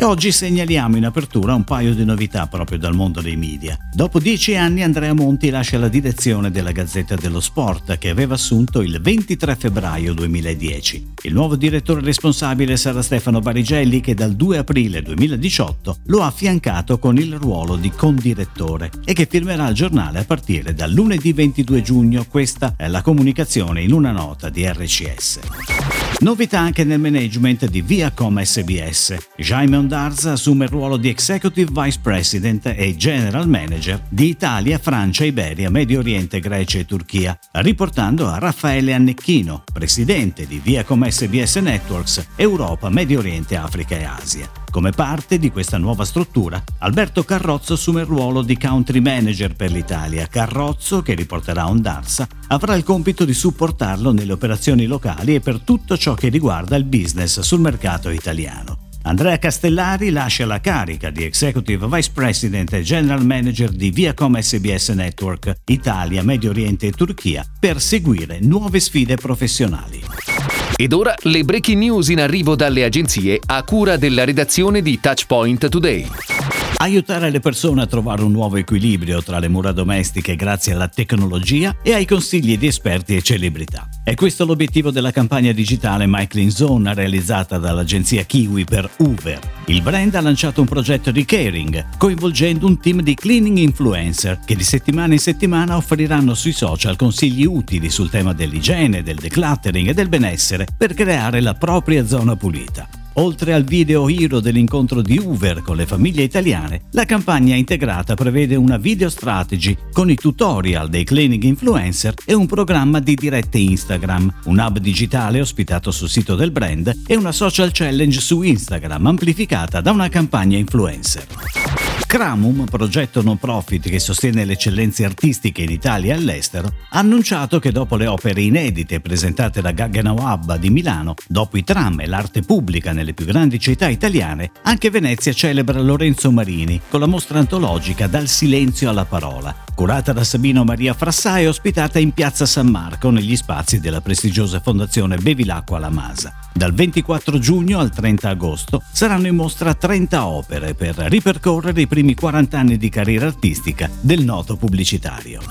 E oggi segnaliamo in apertura un paio di novità proprio dal mondo dei media. Dopo dieci anni Andrea Monti lascia la direzione della Gazzetta dello Sport che aveva assunto il 23 febbraio 2010. Il nuovo direttore responsabile sarà Stefano Barigelli che dal 2 aprile 2018 lo ha affiancato con il ruolo di condirettore e che firmerà il giornale a partire dal lunedì 22 giugno. Questa è la comunicazione in una nota di RCS. Novità anche nel management di Viacom SBS. Jaime Ondarza assume il ruolo di Executive Vice President e General Manager di Italia, Francia, Iberia, Medio Oriente, Grecia e Turchia, riportando a Raffaele Annecchino, presidente di Viacom SBS Networks, Europa, Medio Oriente, Africa e Asia. Come parte di questa nuova struttura, Alberto Carrozzo assume il ruolo di country manager per l'Italia. Carrozzo, che riporterà Ondarsa, avrà il compito di supportarlo nelle operazioni locali e per tutto ciò che riguarda il business sul mercato italiano. Andrea Castellari lascia la carica di Executive Vice President e General Manager di Viacom SBS Network Italia, Medio Oriente e Turchia per seguire nuove sfide professionali. Ed ora le breaking news in arrivo dalle agenzie a cura della redazione di Touchpoint Today. Aiutare le persone a trovare un nuovo equilibrio tra le mura domestiche grazie alla tecnologia e ai consigli di esperti e celebrità. È questo l'obiettivo della campagna digitale My Clean Zone realizzata dall'agenzia Kiwi per Uber. Il brand ha lanciato un progetto di caring, coinvolgendo un team di cleaning influencer che di settimana in settimana offriranno sui social consigli utili sul tema dell'igiene, del decluttering e del benessere per creare la propria zona pulita. Oltre al video hero dell'incontro di Uber con le famiglie italiane, la campagna integrata prevede una video strategy con i tutorial dei cleaning influencer e un programma di dirette Instagram, un hub digitale ospitato sul sito del brand e una social challenge su Instagram amplificata da una campagna influencer. Cramum, progetto non profit che sostiene le eccellenze artistiche in Italia e all'estero, ha annunciato che dopo le opere inedite presentate da Gaggenau Abba di Milano, dopo i tram e l'arte pubblica nelle più grandi città italiane, anche Venezia celebra Lorenzo Marini con la mostra antologica Dal silenzio alla parola, curata da Sabino Maria Frassà e ospitata in Piazza San Marco negli spazi della prestigiosa fondazione Bevilacqua La Masa. Dal 24 giugno al 30 agosto saranno in mostra 30 opere per ripercorrere i primi 40 anni di carriera artistica del noto pubblicitario.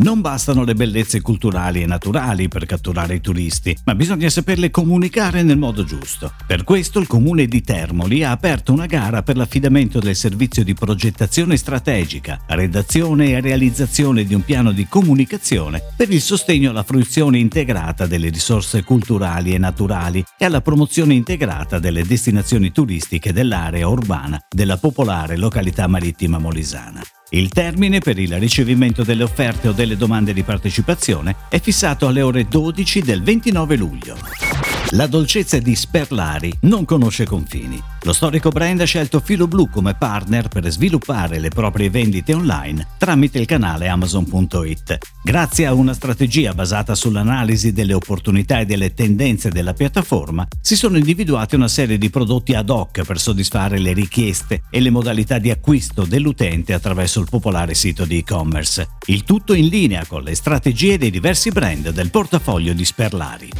Non bastano le bellezze culturali e naturali per catturare i turisti, ma bisogna saperle comunicare nel modo giusto. Per questo il comune di Termoli ha aperto una gara per l'affidamento del servizio di progettazione strategica, redazione e realizzazione di un piano di comunicazione per il sostegno alla fruizione integrata delle risorse culturali e naturali e alla promozione integrata delle destinazioni turistiche dell'area urbana della popolare località marittima molisana. Il termine per il ricevimento delle offerte o delle domande di partecipazione è fissato alle ore 12 del 29 luglio. La dolcezza di Sperlari non conosce confini. Lo storico brand ha scelto Filo Blu come partner per sviluppare le proprie vendite online tramite il canale Amazon.it. Grazie a una strategia basata sull'analisi delle opportunità e delle tendenze della piattaforma, si sono individuati una serie di prodotti ad hoc per soddisfare le richieste e le modalità di acquisto dell'utente attraverso il popolare sito di e-commerce. Il tutto in linea con le strategie dei diversi brand del portafoglio di Sperlari.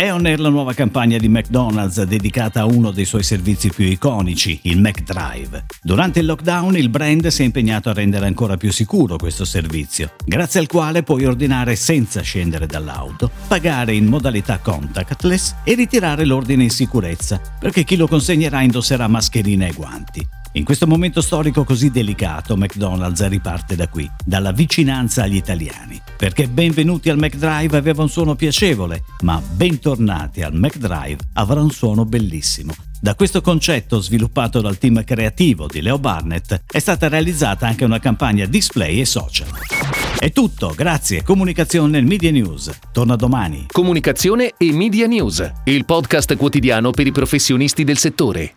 È on air la nuova campagna di McDonald's dedicata a uno dei suoi servizi più iconici, il McDrive. Durante il lockdown il brand si è impegnato a rendere ancora più sicuro questo servizio, grazie al quale puoi ordinare senza scendere dall'auto, pagare in modalità contactless e ritirare l'ordine in sicurezza, perché chi lo consegnerà indosserà mascherina e guanti. In questo momento storico così delicato, McDonald's riparte da qui, dalla vicinanza agli italiani. Perché benvenuti al McDrive aveva un suono piacevole, ma bentornati al McDrive avrà un suono bellissimo. Da questo concetto, sviluppato dal team creativo di Leo Barnett, è stata realizzata anche una campagna display e social. È tutto, grazie. Comunicazione e Media News. Torna domani. Comunicazione e Media News, il podcast quotidiano per i professionisti del settore.